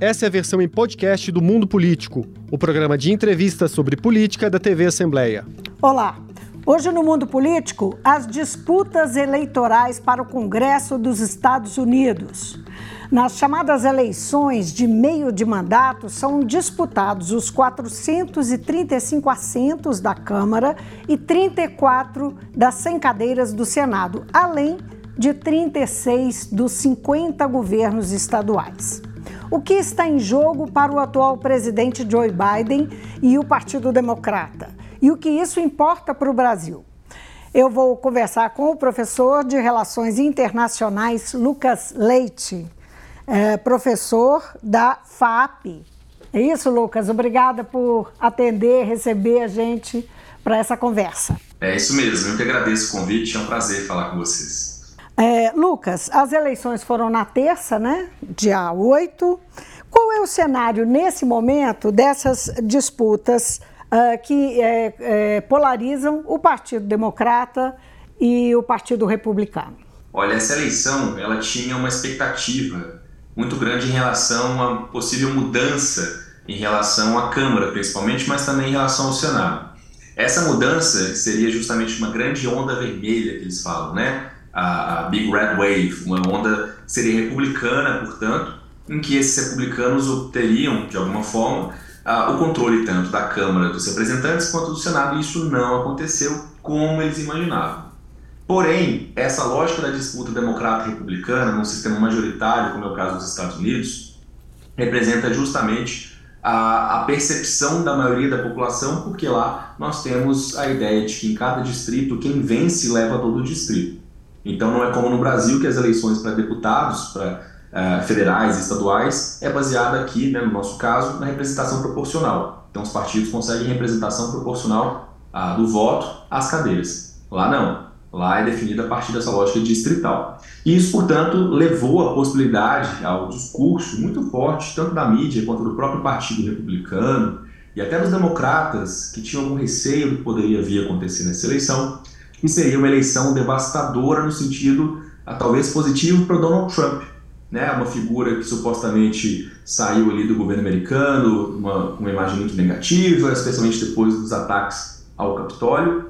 Essa é a versão em podcast do Mundo Político, o programa de entrevistas sobre política da TV Assembleia. Olá. Hoje no Mundo Político, as disputas eleitorais para o Congresso dos Estados Unidos. Nas chamadas eleições de meio de mandato, são disputados os 435 assentos da Câmara e 34 das 100 cadeiras do Senado, além de 36 dos 50 governos estaduais. O que está em jogo para o atual presidente Joe Biden e o Partido Democrata? E o que isso importa para o Brasil? Eu vou conversar com o professor de Relações Internacionais, Lucas Leite é, professor da FAP. É isso, Lucas? Obrigada por atender, receber a gente para essa conversa. É isso mesmo, eu que agradeço o convite, é um prazer falar com vocês. É, Lucas, as eleições foram na terça, né? Dia 8. Qual é o cenário nesse momento dessas disputas uh, que é, é, polarizam o Partido Democrata e o Partido Republicano? Olha, essa eleição ela tinha uma expectativa muito grande em relação a possível mudança em relação à Câmara, principalmente, mas também em relação ao Senado. Essa mudança seria justamente uma grande onda vermelha que eles falam, né? A, Big Red Wave, uma onda que seria republicana, portanto, em que esses republicanos obteriam, de alguma forma, o controle tanto da Câmara dos Representantes quanto do Senado, e isso não aconteceu como eles imaginavam. Porém, essa lógica da disputa democrata-republicana num sistema majoritário, como é o caso dos Estados Unidos, representa justamente a, a, percepção da maioria da população, porque lá nós temos a ideia de que em cada distrito quem vence leva todo o distrito. Então não é como no Brasil que as eleições para deputados, para uh, federais e estaduais, é baseada aqui, né, no nosso caso, na representação proporcional. Então os partidos conseguem representação proporcional uh, do voto às cadeiras. Lá não. Lá é definida a partir dessa lógica distrital. E isso, portanto, levou a possibilidade ao discurso muito forte, tanto da mídia quanto do próprio Partido Republicano e até dos democratas, que tinham algum receio do que poderia vir acontecer nessa eleição, que seria uma eleição devastadora no sentido, ah, talvez, positivo para Donald Trump. Né? Uma figura que supostamente saiu ali do governo americano, uma, uma imagem muito negativa, especialmente depois dos ataques ao Capitólio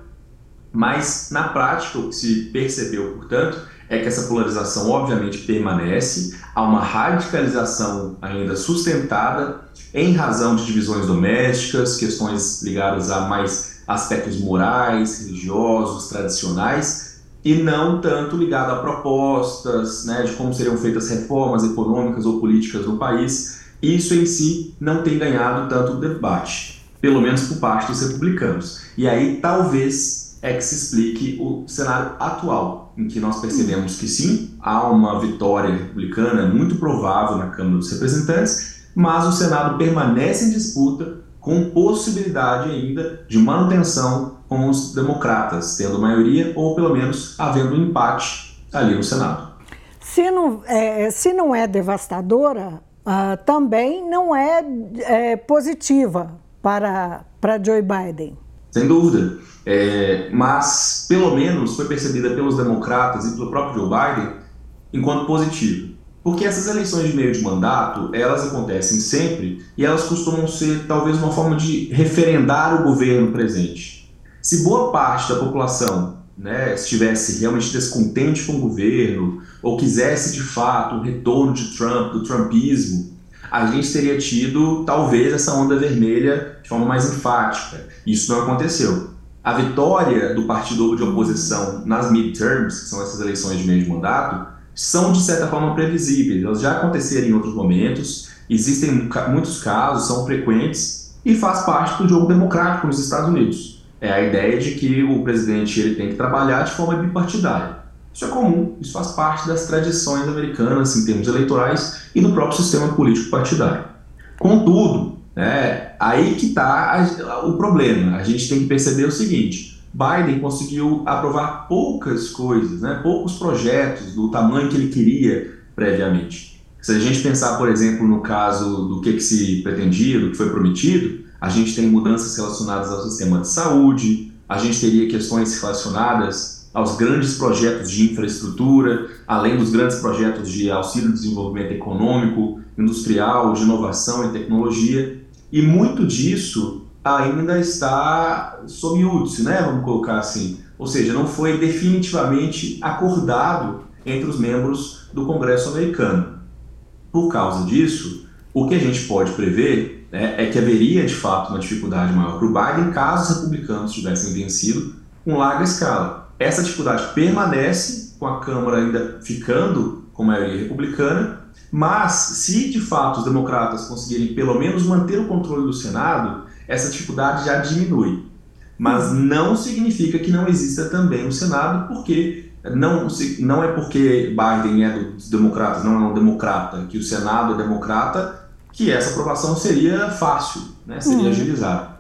mas, na prática, o que se percebeu, portanto, é que essa polarização obviamente permanece, há uma radicalização ainda sustentada em razão de divisões domésticas, questões ligadas a mais aspectos morais, religiosos, tradicionais, e não tanto ligado a propostas né, de como seriam feitas reformas econômicas ou políticas no país. Isso em si não tem ganhado tanto debate, pelo menos por parte dos republicanos. E aí talvez é que se explique o cenário atual, em que nós percebemos que sim, há uma vitória republicana muito provável na Câmara dos Representantes, mas o Senado permanece em disputa com possibilidade ainda de manutenção com os democratas, tendo maioria ou pelo menos havendo um empate ali no Senado. Se não é, se não é devastadora, uh, também não é, é positiva para, para Joe Biden. Sem dúvida. É, mas, pelo menos, foi percebida pelos democratas e pelo próprio Joe Biden enquanto positivo. Porque essas eleições de meio de mandato, elas acontecem sempre e elas costumam ser talvez uma forma de referendar o governo presente. Se boa parte da população né, estivesse realmente descontente com o governo ou quisesse de fato um retorno de Trump, do Trumpismo, a gente teria tido talvez essa onda vermelha de forma mais enfática. Isso não aconteceu. A vitória do partido de oposição nas midterms, que são essas eleições de meio de mandato, são de certa forma previsíveis. Elas já aconteceram em outros momentos, existem muitos casos, são frequentes e faz parte do jogo democrático nos Estados Unidos. É a ideia de que o presidente ele tem que trabalhar de forma bipartidária. Isso é comum, isso faz parte das tradições americanas em termos eleitorais e do próprio sistema político partidário. Contudo, né? Aí que está o problema. A gente tem que perceber o seguinte: Biden conseguiu aprovar poucas coisas, né? poucos projetos do tamanho que ele queria previamente. Se a gente pensar, por exemplo, no caso do que, que se pretendia, do que foi prometido, a gente tem mudanças relacionadas ao sistema de saúde, a gente teria questões relacionadas aos grandes projetos de infraestrutura, além dos grandes projetos de auxílio desenvolvimento econômico, industrial, de inovação e tecnologia. E muito disso ainda está sob údice, né? Vamos colocar assim. Ou seja, não foi definitivamente acordado entre os membros do Congresso americano. Por causa disso, o que a gente pode prever né, é que haveria de fato uma dificuldade maior para o Biden caso os republicanos tivessem vencido com larga escala. Essa dificuldade permanece com a Câmara ainda ficando com maioria republicana, mas se de fato os democratas conseguirem pelo menos manter o controle do Senado, essa dificuldade já diminui. Mas não significa que não exista também o Senado, porque não, não é porque Biden é dos democratas, não é um democrata, que o Senado é democrata, que essa aprovação seria fácil, né? seria uhum. agilizada.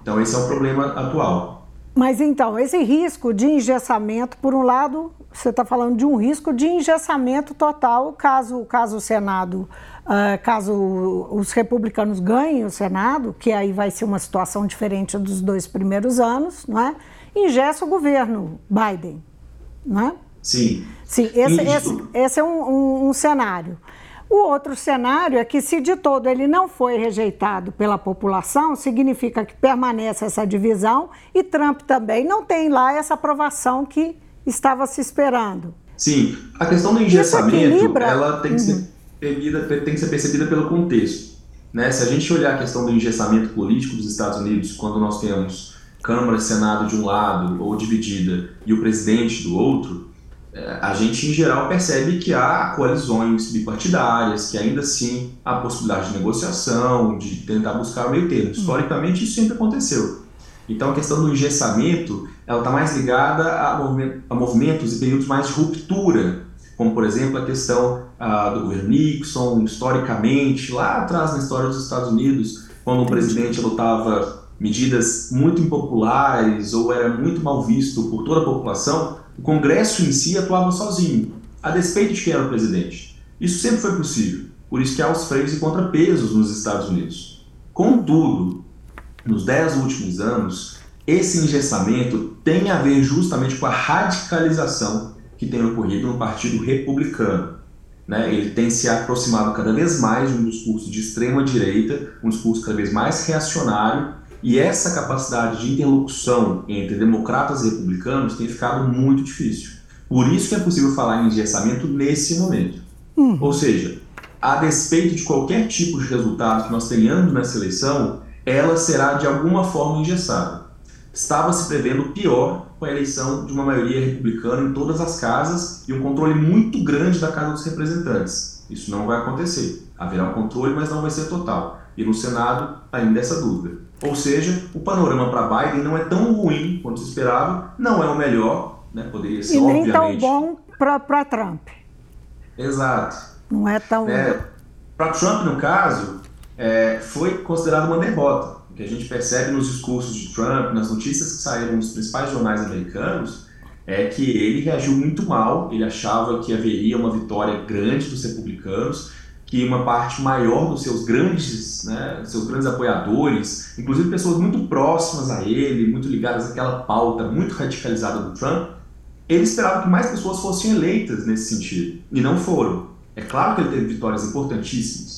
Então, esse é o problema atual. Mas então, esse risco de engessamento, por um lado, você está falando de um risco de engessamento total caso, caso o Senado Uh, caso os republicanos ganhem o Senado, que aí vai ser uma situação diferente dos dois primeiros anos, não é? ingessa o governo Biden. Não é? Sim. Sim, esse, esse, esse é um, um, um cenário. O outro cenário é que, se de todo ele não foi rejeitado pela população, significa que permanece essa divisão e Trump também não tem lá essa aprovação que estava se esperando. Sim, a questão do engessamento, ela tem que ser uhum tem que ser percebida pelo contexto. Né? Se a gente olhar a questão do engessamento político dos Estados Unidos, quando nós temos Câmara e Senado de um lado ou dividida e o presidente do outro, é, a gente em geral percebe que há coalizões bipartidárias, que ainda assim há possibilidade de negociação, de tentar buscar o meio termo. Hum. Historicamente isso sempre aconteceu. Então a questão do engessamento ela está mais ligada a movimentos e períodos mais de ruptura como por exemplo a questão ah, do governo Nixon, historicamente, lá atrás na história dos Estados Unidos, quando o presidente adotava medidas muito impopulares ou era muito mal visto por toda a população, o Congresso em si atuava sozinho, a despeito de quem era o presidente. Isso sempre foi possível, por isso que há os freios e contrapesos nos Estados Unidos. Contudo, nos dez últimos anos, esse engessamento tem a ver justamente com a radicalização que tem ocorrido no Partido Republicano. Né? Ele tem se aproximado cada vez mais de um discurso de extrema direita, um discurso cada vez mais reacionário, e essa capacidade de interlocução entre democratas e republicanos tem ficado muito difícil. Por isso que é possível falar em engessamento nesse momento. Uhum. Ou seja, a despeito de qualquer tipo de resultado que nós tenhamos nessa eleição, ela será de alguma forma engessada estava se prevendo o pior com a eleição de uma maioria republicana em todas as casas e um controle muito grande da Casa dos Representantes. Isso não vai acontecer. Haverá um controle, mas não vai ser total. E no Senado, ainda essa dúvida. Ou seja, o panorama para Biden não é tão ruim quanto se esperava, não é o melhor, né? poderia ser, e nem tão bom para Trump. Exato. Não é tão... É, para Trump, no caso, é, foi considerado uma derrota. O que a gente percebe nos discursos de Trump, nas notícias que saíram nos principais jornais americanos, é que ele reagiu muito mal, ele achava que haveria uma vitória grande dos republicanos, que uma parte maior dos seus grandes, né, seus grandes apoiadores, inclusive pessoas muito próximas a ele, muito ligadas àquela pauta muito radicalizada do Trump, ele esperava que mais pessoas fossem eleitas nesse sentido, e não foram. É claro que ele teve vitórias importantíssimas,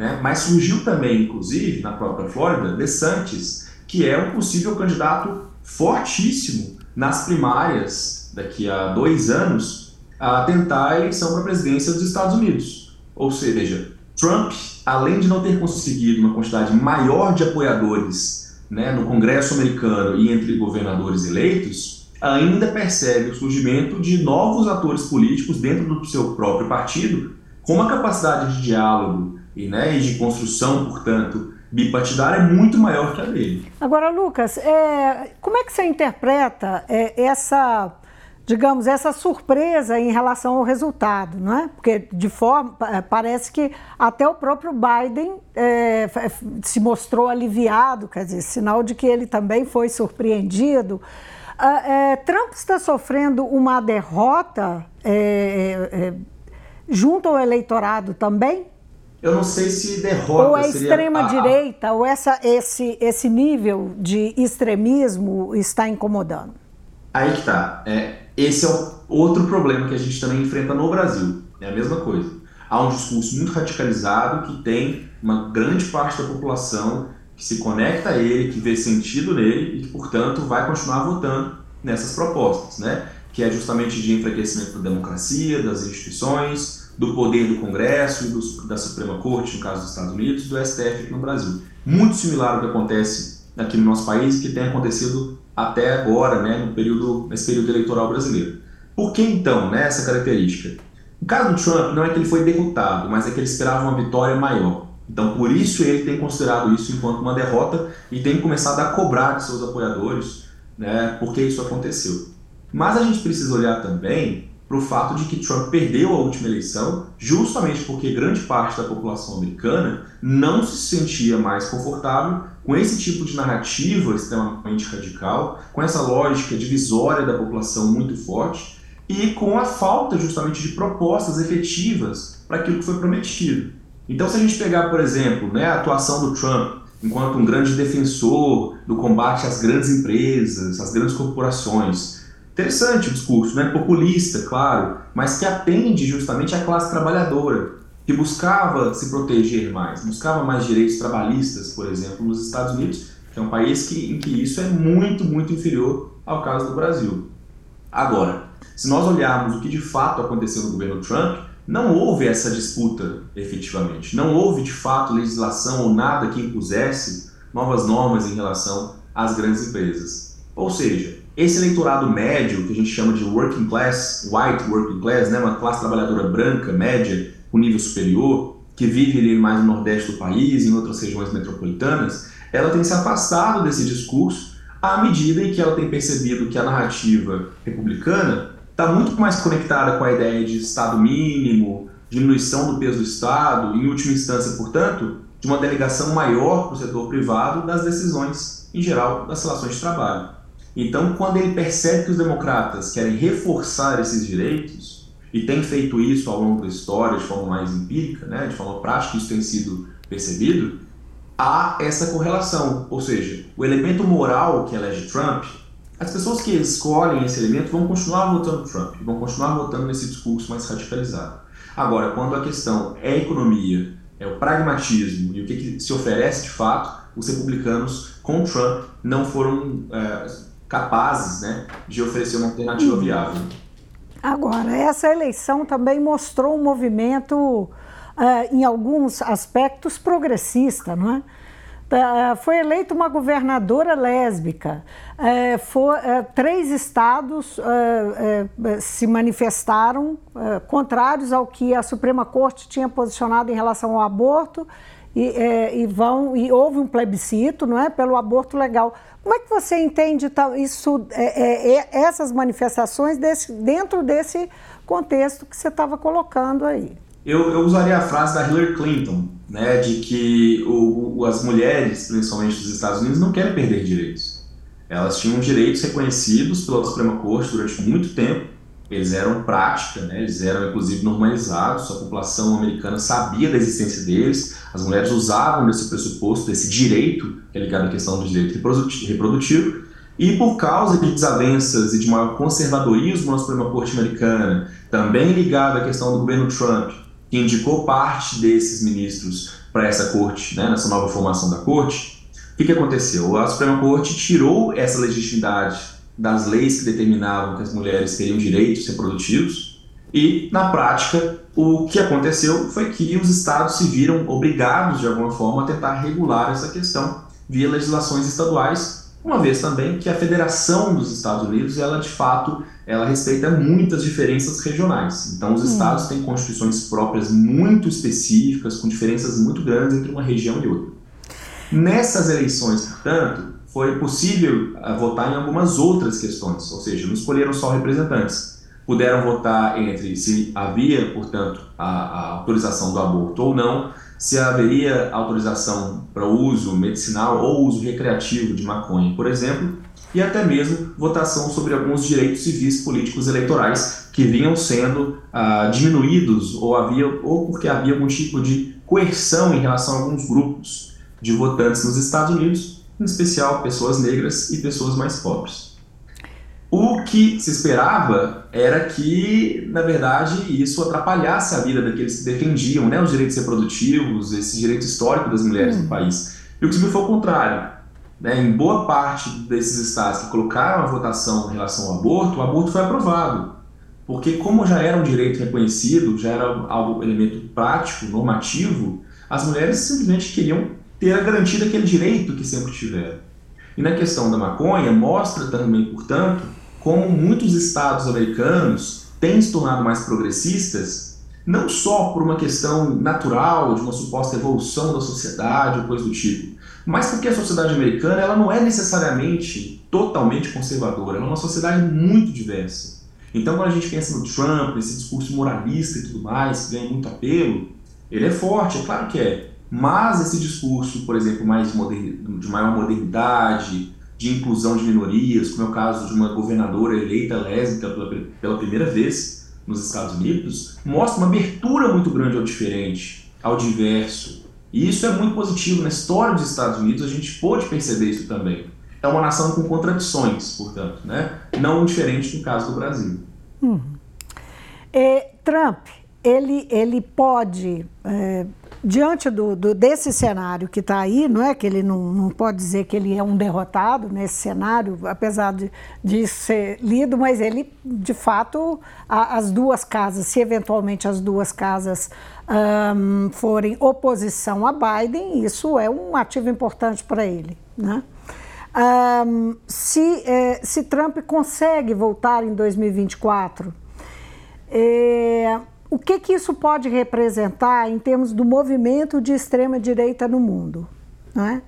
né? Mas surgiu também, inclusive, na própria Flórida, DeSantis, que é um possível candidato fortíssimo nas primárias daqui a dois anos a tentar a eleição para a presidência dos Estados Unidos. Ou seja, Trump, além de não ter conseguido uma quantidade maior de apoiadores né, no Congresso americano e entre governadores eleitos, ainda percebe o surgimento de novos atores políticos dentro do seu próprio partido com uma capacidade de diálogo e, né, e de construção, portanto, bipartidária é muito maior que a dele. Agora, Lucas, é, como é que você interpreta é, essa, digamos, essa surpresa em relação ao resultado, não é? Porque de forma é, parece que até o próprio Biden é, se mostrou aliviado, quer dizer, sinal de que ele também foi surpreendido. Uh, Trump está sofrendo uma derrota é, junto ao eleitorado também? Eu não sei se derrota ou a extrema direita ou essa, esse, esse nível de extremismo está incomodando aí que tá é, esse é outro problema que a gente também enfrenta no Brasil. É a mesma coisa. Há um discurso muito radicalizado que tem uma grande parte da população que se conecta a ele, que vê sentido nele e que, portanto, vai continuar votando nessas propostas, né? que é justamente de enfraquecimento da democracia, das instituições, do poder do Congresso e do, da Suprema Corte, no caso dos Estados Unidos, e do STF aqui no Brasil. Muito similar ao que acontece aqui no nosso país e que tem acontecido até agora, né, no período, nesse período eleitoral brasileiro. Por que então né, essa característica? No caso do Trump, não é que ele foi derrotado, mas é que ele esperava uma vitória maior. Então, por isso, ele tem considerado isso enquanto uma derrota e tem começado a cobrar de seus apoiadores né, porque isso aconteceu. Mas a gente precisa olhar também para o fato de que Trump perdeu a última eleição justamente porque grande parte da população americana não se sentia mais confortável com esse tipo de narrativa extremamente radical, com essa lógica divisória da população muito forte e com a falta justamente de propostas efetivas para aquilo que foi prometido. Então, se a gente pegar, por exemplo, né, a atuação do Trump enquanto um grande defensor do combate às grandes empresas, às grandes corporações, interessante o discurso, né, populista, claro, mas que atende justamente à classe trabalhadora, que buscava se proteger mais, buscava mais direitos trabalhistas, por exemplo, nos Estados Unidos, que é um país que, em que isso é muito, muito inferior ao caso do Brasil. Agora, se nós olharmos o que de fato aconteceu no governo Trump, não houve essa disputa efetivamente. Não houve de fato legislação ou nada que impusesse novas normas em relação às grandes empresas. Ou seja, esse eleitorado médio, que a gente chama de working class, white working class, né, uma classe trabalhadora branca, média, com nível superior, que vive ali mais no nordeste do país, em outras regiões metropolitanas, ela tem se afastado desse discurso à medida em que ela tem percebido que a narrativa republicana está muito mais conectada com a ideia de Estado mínimo, diminuição do peso do Estado, em última instância, portanto, de uma delegação maior para o setor privado das decisões, em geral, das relações de trabalho. Então, quando ele percebe que os democratas querem reforçar esses direitos, e tem feito isso ao longo da história de forma mais empírica, né, de forma prática, isso tem sido percebido, há essa correlação. Ou seja, o elemento moral que elege Trump as pessoas que escolhem esse elemento vão continuar votando Trump, vão continuar votando nesse discurso mais radicalizado. Agora, quando a questão é a economia, é o pragmatismo e o que, que se oferece de fato, os republicanos com Trump não foram é, capazes né, de oferecer uma alternativa uhum. viável. Agora, essa eleição também mostrou um movimento, é, em alguns aspectos, progressista, não é? É, foi eleita uma governadora lésbica. É, foi, é, três estados se manifestaram contrários ao que a Suprema Corte tinha posicionado em relação ao aborto e, e, vão e houve um plebiscito, não é, pelo aborto legal. Como é que você entende isso, essas manifestações desse, dentro desse contexto que você estava colocando aí? Eu, eu usaria a frase da Hillary Clinton, né, de que o, as mulheres, principalmente dos Estados Unidos, não querem perder direitos. Elas tinham direitos reconhecidos pela Suprema Corte durante muito tempo, eles eram prática, né, eles eram inclusive normalizados, a população americana sabia da existência deles, as mulheres usavam desse pressuposto, desse direito, que é ligado à questão do direito reprodutivo, e por causa de desavenças e de maior conservadorismo na Suprema Corte americana, também ligado à questão do governo Trump, que indicou parte desses ministros para essa corte, né, nessa nova formação da corte, o que, que aconteceu? A Suprema Corte tirou essa legitimidade das leis que determinavam que as mulheres teriam direitos reprodutivos e, na prática, o que aconteceu foi que os estados se viram obrigados, de alguma forma, a tentar regular essa questão via legislações estaduais, uma vez também que a Federação dos Estados Unidos, ela de fato ela respeita muitas diferenças regionais. Então, os hum. estados têm constituições próprias muito específicas, com diferenças muito grandes entre uma região e outra. Nessas eleições, portanto, foi possível uh, votar em algumas outras questões, ou seja, não escolheram só representantes. Puderam votar entre se havia, portanto, a, a autorização do aborto ou não, se haveria autorização para uso medicinal ou uso recreativo de maconha, por exemplo, e até mesmo votação sobre alguns direitos civis políticos eleitorais que vinham sendo ah, diminuídos ou, havia, ou porque havia algum tipo de coerção em relação a alguns grupos de votantes nos Estados Unidos, em especial pessoas negras e pessoas mais pobres. O que se esperava era que, na verdade, isso atrapalhasse a vida daqueles que defendiam né, os direitos reprodutivos, esse direito histórico das mulheres hum. no país. E o que se viu foi o contrário. Né? Em boa parte desses estados que colocaram a votação em relação ao aborto, o aborto foi aprovado. Porque, como já era um direito reconhecido, já era algo elemento prático, normativo, as mulheres simplesmente queriam ter a garantia daquele direito que sempre tiveram. E na questão da maconha, mostra também, portanto, como muitos estados americanos têm se tornado mais progressistas, não só por uma questão natural, de uma suposta evolução da sociedade ou coisa do tipo, mas porque a sociedade americana ela não é necessariamente totalmente conservadora, ela é uma sociedade muito diversa. Então, quando a gente pensa no Trump, esse discurso moralista e tudo mais, que ganha muito apelo, ele é forte, é claro que é. Mas esse discurso, por exemplo, mais de maior modernidade, de inclusão de minorias, como é o caso de uma governadora eleita lésbica pela, pela primeira vez nos Estados Unidos, mostra uma abertura muito grande ao diferente, ao diverso. E isso é muito positivo. Na história dos Estados Unidos, a gente pôde perceber isso também. É uma nação com contradições, portanto, né? não diferente no caso do Brasil. Uhum. É, Trump, ele, ele pode é diante do, do, desse cenário que está aí, não é que ele não, não pode dizer que ele é um derrotado nesse cenário, apesar de, de ser lido, mas ele, de fato, a, as duas casas, se eventualmente as duas casas um, forem oposição a Biden, isso é um ativo importante para ele, né? Um, se, eh, se Trump consegue voltar em 2024, eh, o que, que isso pode representar em termos do movimento de extrema-direita no mundo? Né?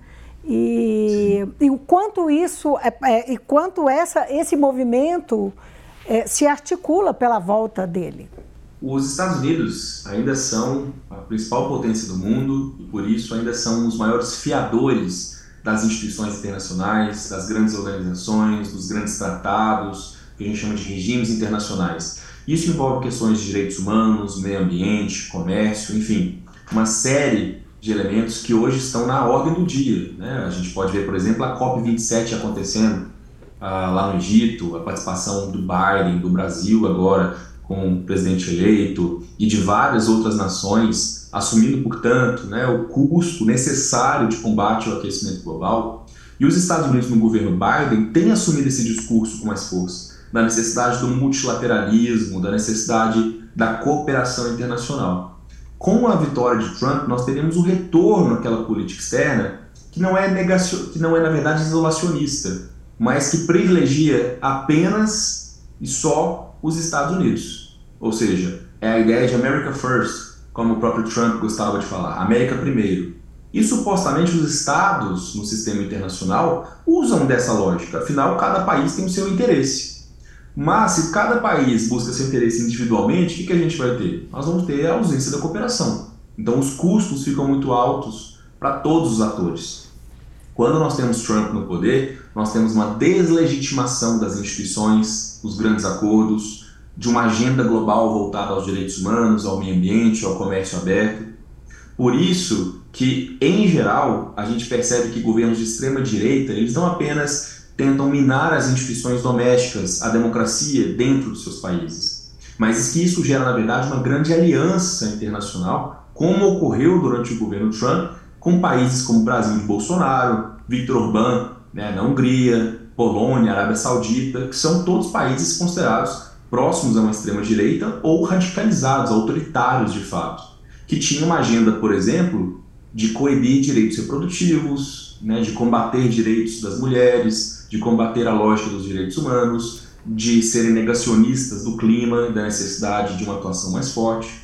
E, e, o quanto isso, é, é, e quanto essa, esse movimento é, se articula pela volta dele. Os Estados Unidos ainda são a principal potência do mundo e por isso ainda são os maiores fiadores das instituições internacionais, das grandes organizações, dos grandes tratados, que a gente chama de regimes internacionais. Isso envolve questões de direitos humanos, meio ambiente, comércio, enfim, uma série de elementos que hoje estão na ordem do dia. Né? A gente pode ver, por exemplo, a COP27 acontecendo ah, lá no Egito, a participação do Biden, do Brasil agora com o presidente eleito e de várias outras nações assumindo, portanto, né, o custo necessário de combate ao aquecimento global. E os Estados Unidos no governo Biden têm assumido esse discurso com mais força da necessidade do multilateralismo, da necessidade da cooperação internacional. Com a vitória de Trump, nós teremos o retorno àquela política externa que não é negacion... que não é na verdade isolacionista, mas que privilegia apenas e só os Estados Unidos. Ou seja, é a ideia de America First, como o próprio Trump gostava de falar, América primeiro. E supostamente os estados no sistema internacional usam dessa lógica, afinal cada país tem o seu interesse. Mas se cada país busca seu interesse individualmente, o que, que a gente vai ter? Nós vamos ter a ausência da cooperação. Então os custos ficam muito altos para todos os atores. Quando nós temos Trump no poder, nós temos uma deslegitimação das instituições, dos grandes acordos, de uma agenda global voltada aos direitos humanos, ao meio ambiente, ao comércio aberto. Por isso que, em geral, a gente percebe que governos de extrema direita, eles não apenas tentam minar as instituições domésticas, a democracia dentro dos seus países. Mas que isso gera, na verdade, uma grande aliança internacional, como ocorreu durante o governo Trump, com países como Brasil de Bolsonaro, Viktor Orbán né, na Hungria, Polônia, Arábia Saudita, que são todos países considerados próximos a uma extrema-direita ou radicalizados, autoritários de fato, que tinham uma agenda, por exemplo, de coibir direitos reprodutivos, né, de combater direitos das mulheres, de combater a lógica dos direitos humanos, de serem negacionistas do clima e da necessidade de uma atuação mais forte.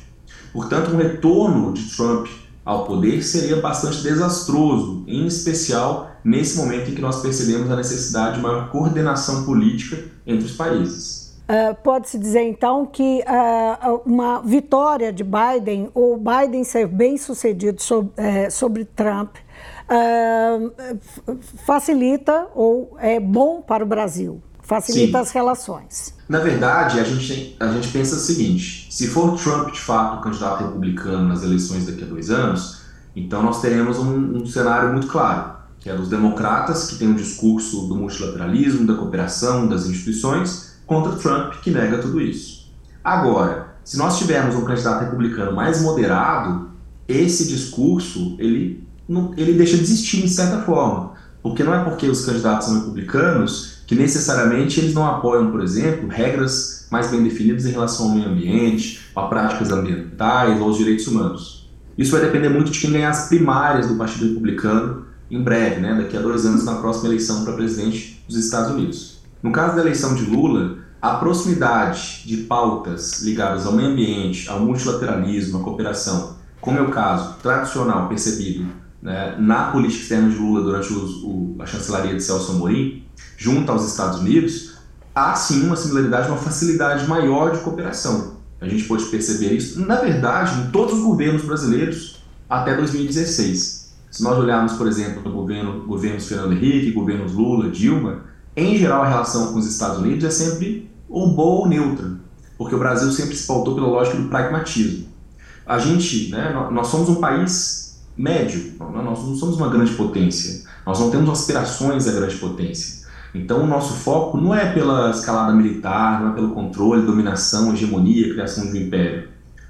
Portanto, um retorno de Trump ao poder seria bastante desastroso, em especial nesse momento em que nós percebemos a necessidade de maior coordenação política entre os países. Uh, Pode-se dizer então que uh, uma vitória de Biden, ou Biden ser bem sucedido sobre, uh, sobre Trump, uh, facilita ou é bom para o Brasil, facilita Sim. as relações. Na verdade, a gente, a gente pensa o seguinte: se for Trump de fato candidato republicano nas eleições daqui a dois anos, então nós teremos um, um cenário muito claro. que é dos democratas, que tem um discurso do multilateralismo, da cooperação, das instituições, contra Trump, que nega tudo isso. Agora, se nós tivermos um candidato republicano mais moderado, esse discurso ele, ele deixa de existir, de certa forma. Porque não é porque os candidatos são republicanos que necessariamente eles não apoiam, por exemplo, regras mais bem definidas em relação ao meio ambiente, a práticas ambientais ou aos direitos humanos. Isso vai depender muito de quem ganhar as primárias do Partido Republicano em breve, né, daqui a dois anos, na próxima eleição para presidente dos Estados Unidos. No caso da eleição de Lula, a proximidade de pautas ligadas ao meio ambiente, ao multilateralismo, à cooperação, como é o caso tradicional percebido né, na política externa de Lula durante os, o, a chancelaria de Celso Amorim, junto aos Estados Unidos, há sim uma similaridade, uma facilidade maior de cooperação. A gente pode perceber isso, na verdade, em todos os governos brasileiros até 2016. Se nós olharmos, por exemplo, no governo, governos Fernando Henrique, governos Lula, Dilma, em geral a relação com os Estados Unidos é sempre ou boa ou neutra, porque o Brasil sempre se pautou pela lógica do pragmatismo. A gente, né, nós somos um país médio. Nós não somos uma grande potência. Nós não temos aspirações à grande potência. Então, o nosso foco não é pela escalada militar, não é pelo controle, dominação, hegemonia, criação de um império.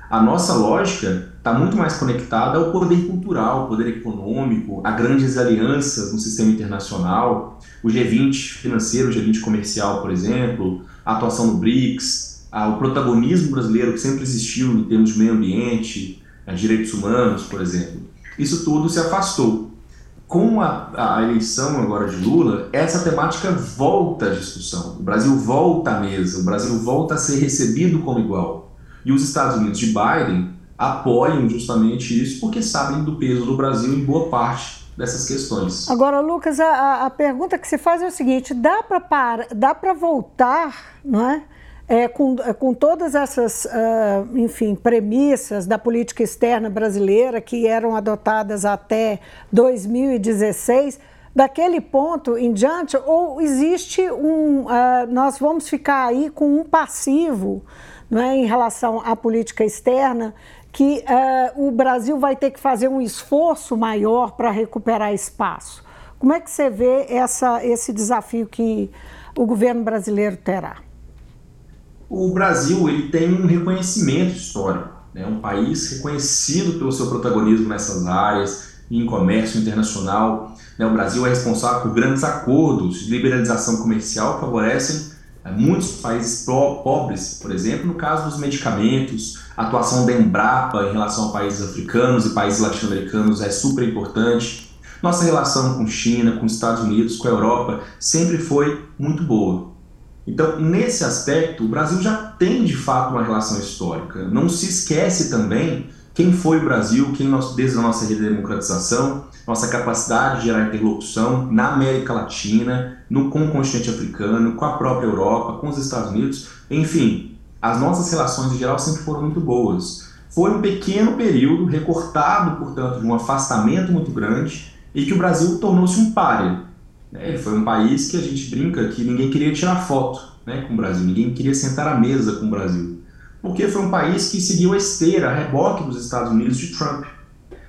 A nossa lógica está muito mais conectada ao poder cultural, ao poder econômico, a grandes alianças no sistema internacional, o G20 financeiro, o G20 comercial, por exemplo, a atuação no BRICS, o protagonismo brasileiro que sempre existiu em termos de meio ambiente, direitos humanos, por exemplo isso tudo se afastou. Com a, a, eleição agora de Lula, essa temática volta à discussão. O Brasil volta à mesa, o Brasil volta a ser recebido como igual. E os Estados Unidos de Biden apoiam justamente isso porque sabem do peso do Brasil em boa parte dessas questões. Agora, Lucas, a, a pergunta que se faz é o seguinte: dá para voltar, não é? é, com, é, com todas essas, uh, enfim, premissas da política externa brasileira que eram adotadas até 2016, daquele ponto em diante, ou existe um, uh, nós vamos ficar aí com um passivo não é, em relação à política externa, que uh, o Brasil vai ter que fazer um esforço maior para recuperar espaço. Como é que você vê essa, esse desafio que o governo brasileiro terá? o Brasil ele tem um reconhecimento histórico, é né? um país reconhecido pelo seu protagonismo nessas áreas, em comércio internacional. Né? O Brasil é responsável por grandes acordos de liberalização comercial que favorecem muitos países pobres, por exemplo, no caso dos medicamentos, a atuação da Embrapa em relação a países africanos e países latino-americanos é super importante. Nossa relação com China, com Estados Unidos, com a Europa sempre foi muito boa. Então, nesse aspecto, o Brasil já tem de fato uma relação histórica. Não se esquece também quem foi o Brasil, quem nós, desde a nossa redemocratização, nossa capacidade de gerar interlocução na América Latina, no, com o continente africano, com a própria Europa, com os Estados Unidos, enfim, as nossas relações em geral sempre foram muito boas. Foi um pequeno período, recortado, portanto, de um afastamento muito grande, e que o Brasil tornou-se um páreo né? Foi um país que a gente brinca que ninguém queria tirar foto né, com o Brasil, ninguém queria sentar à mesa com o Brasil. Porque foi um país que seguiu a esteira, a reboque dos Estados Unidos de Trump.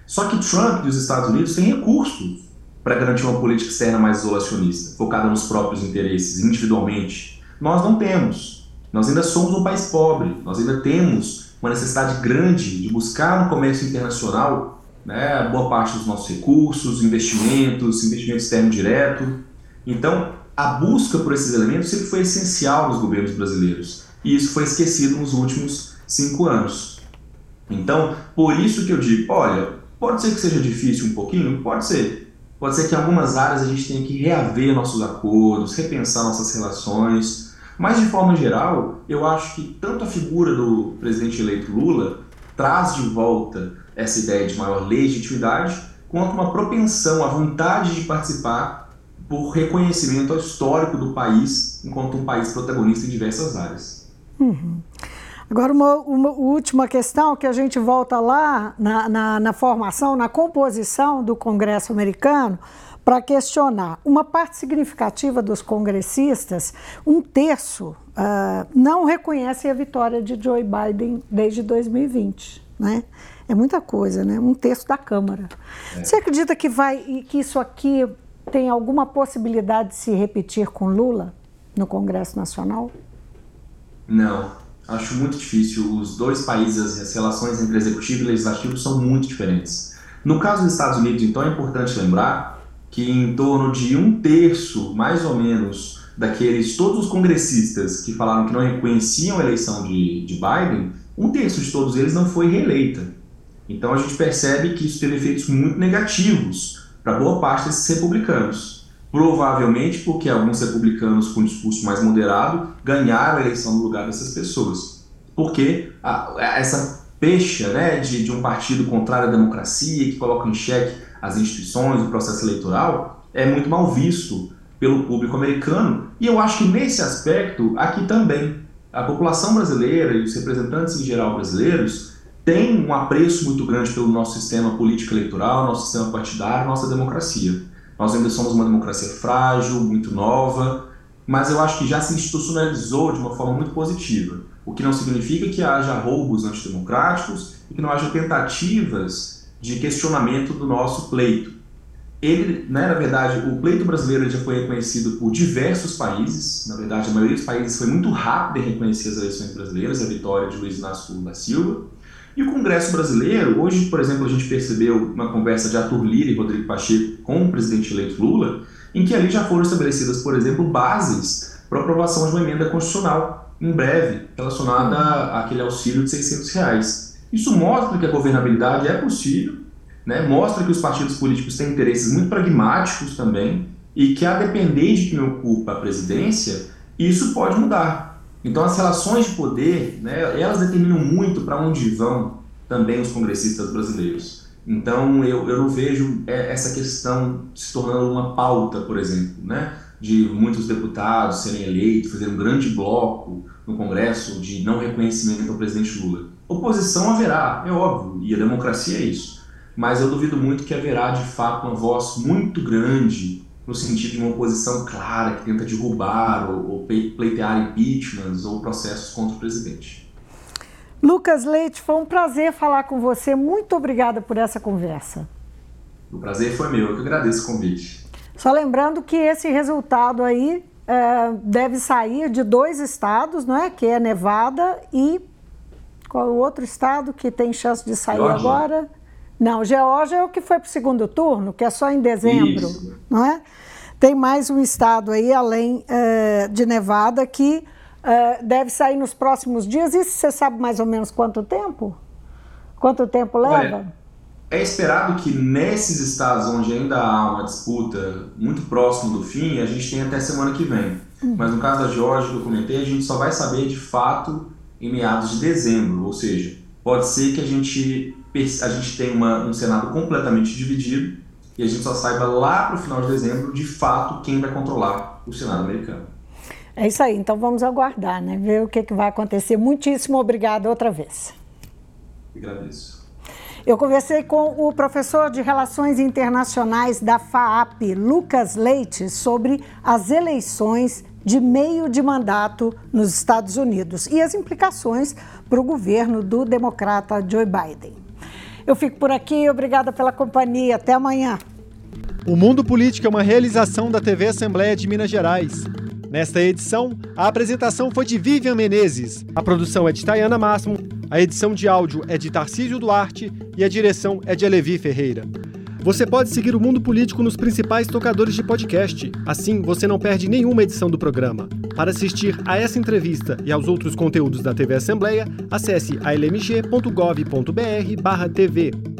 Só que Trump e os Estados Unidos têm recursos para garantir uma política externa mais isolacionista, focada nos próprios interesses, individualmente. Nós não temos. Nós ainda somos um país pobre, nós ainda temos uma necessidade grande de buscar no comércio internacional né, boa parte dos nossos recursos, investimentos, investimento externo direto. Então, a busca por esses elementos sempre foi essencial nos governos brasileiros e isso foi esquecido nos últimos cinco anos. Então, por isso que eu digo, olha, pode ser que seja difícil um pouquinho, pode ser. Pode ser que em algumas áreas a gente tenha que reaver nossos acordos, repensar nossas relações, mas de forma geral, eu acho que tanto a figura do presidente eleito Lula traz de volta essa ideia de maior legitimidade, quanto uma propensão, a vontade de participar por reconhecimento histórico do país enquanto um país protagonista em diversas áreas. Uhum. Agora, uma, uma, última questão que a gente volta lá na, na, na formação, na composição do Congresso americano, para questionar. Uma parte significativa dos congressistas, um terço, uh, não reconhece a vitória de Joe Biden desde 2020. Né? É muita coisa, né? Um terço da Câmara. É. Você acredita que vai que isso aqui tem alguma possibilidade de se repetir com Lula no Congresso Nacional? Não, acho muito difícil. Os dois países, as relações entre executivo e legislativo são muito diferentes. No caso dos Estados Unidos, então, é importante lembrar que em torno de um terço, mais ou menos, daqueles todos os congressistas que falaram que não reconheciam a eleição de, de Biden, um terço de todos eles não foi reeleita. Então a gente percebe que isso teve efeitos muito negativos para boa parte desses republicanos. Provavelmente porque alguns republicanos com discurso mais moderado ganharam a eleição no lugar dessas pessoas. Porque a, essa pecha né, de, de um partido contrário à democracia, que coloca em xeque as instituições, o processo eleitoral, é muito mal visto pelo público americano. E eu acho que nesse aspecto, aqui também, a população brasileira e os representantes em geral brasileiros têm um apreço muito grande pelo nosso sistema político eleitoral, nosso sistema partidário, nossa democracia. Nós ainda somos uma democracia frágil, muito nova, mas eu acho que já se institucionalizou de uma forma muito positiva, o que não significa que haja roubos antidemocráticos e que não haja tentativas de questionamento do nosso pleito ele, né, na verdade, o pleito brasileiro já foi reconhecido por diversos países. Na verdade, a maioria dos países foi muito rápida em reconhecer as eleições brasileiras, a vitória de Luiz Inácio da Silva. E o Congresso brasileiro, hoje, por exemplo, a gente percebeu uma conversa de Arthur Lira e Rodrigo Pacheco com o presidente eleito Lula, em que ali já foram estabelecidas, por exemplo, bases para aprovação de uma emenda constitucional em breve, relacionada àquele auxílio de 600 reais. Isso mostra que a governabilidade é possível né, mostra que os partidos políticos têm interesses muito pragmáticos também e que, a depender de quem ocupa a presidência, isso pode mudar. Então, as relações de poder, né, elas determinam muito para onde vão também os congressistas brasileiros. Então, eu, eu não vejo é, essa questão se tornando uma pauta, por exemplo, né, de muitos deputados serem eleitos, fazer um grande bloco no Congresso de não reconhecimento ao presidente Lula. Oposição haverá, é óbvio, e a democracia é isso mas eu duvido muito que haverá de fato uma voz muito grande no sentido de uma oposição clara que tenta derrubar ou, ou pleitear impeachments ou processos contra o presidente. Lucas Leite, foi um prazer falar com você. Muito obrigada por essa conversa. O prazer foi meu, eu que agradeço o convite. Só lembrando que esse resultado aí é, deve sair de dois estados, não é? Que é Nevada e qual é o outro estado que tem chance de sair Georgia. agora? Não, Geórgia é o que foi para o segundo turno, que é só em dezembro, Isso. não é? Tem mais um estado aí, além uh, de Nevada, que uh, deve sair nos próximos dias. E você sabe mais ou menos quanto tempo? Quanto tempo leva? Olha, é esperado que nesses estados onde ainda há uma disputa muito próximo do fim, a gente tenha até semana que vem. Uhum. Mas no caso da Geórgia que eu comentei, a gente só vai saber de fato em meados de dezembro, ou seja, pode ser que a gente a gente tem uma, um Senado completamente dividido e a gente só saiba lá para o final de dezembro, de fato, quem vai controlar o Senado americano. É isso aí, então vamos aguardar, né? Ver o que, que vai acontecer. Muitíssimo obrigado outra vez. Agradeço. Eu conversei com o professor de Relações Internacionais da FAAP, Lucas Leite, sobre as eleições de meio de mandato nos Estados Unidos e as implicações para o governo do democrata Joe Biden. Eu fico por aqui, obrigada pela companhia. Até amanhã. O Mundo Político é uma realização da TV Assembleia de Minas Gerais. Nesta edição, a apresentação foi de Vivian Menezes, a produção é de Tayana Máximo, a edição de áudio é de Tarcísio Duarte e a direção é de Alevi Ferreira. Você pode seguir o Mundo Político nos principais tocadores de podcast. Assim, você não perde nenhuma edição do programa. Para assistir a essa entrevista e aos outros conteúdos da TV Assembleia, acesse almg.gov.br/tv.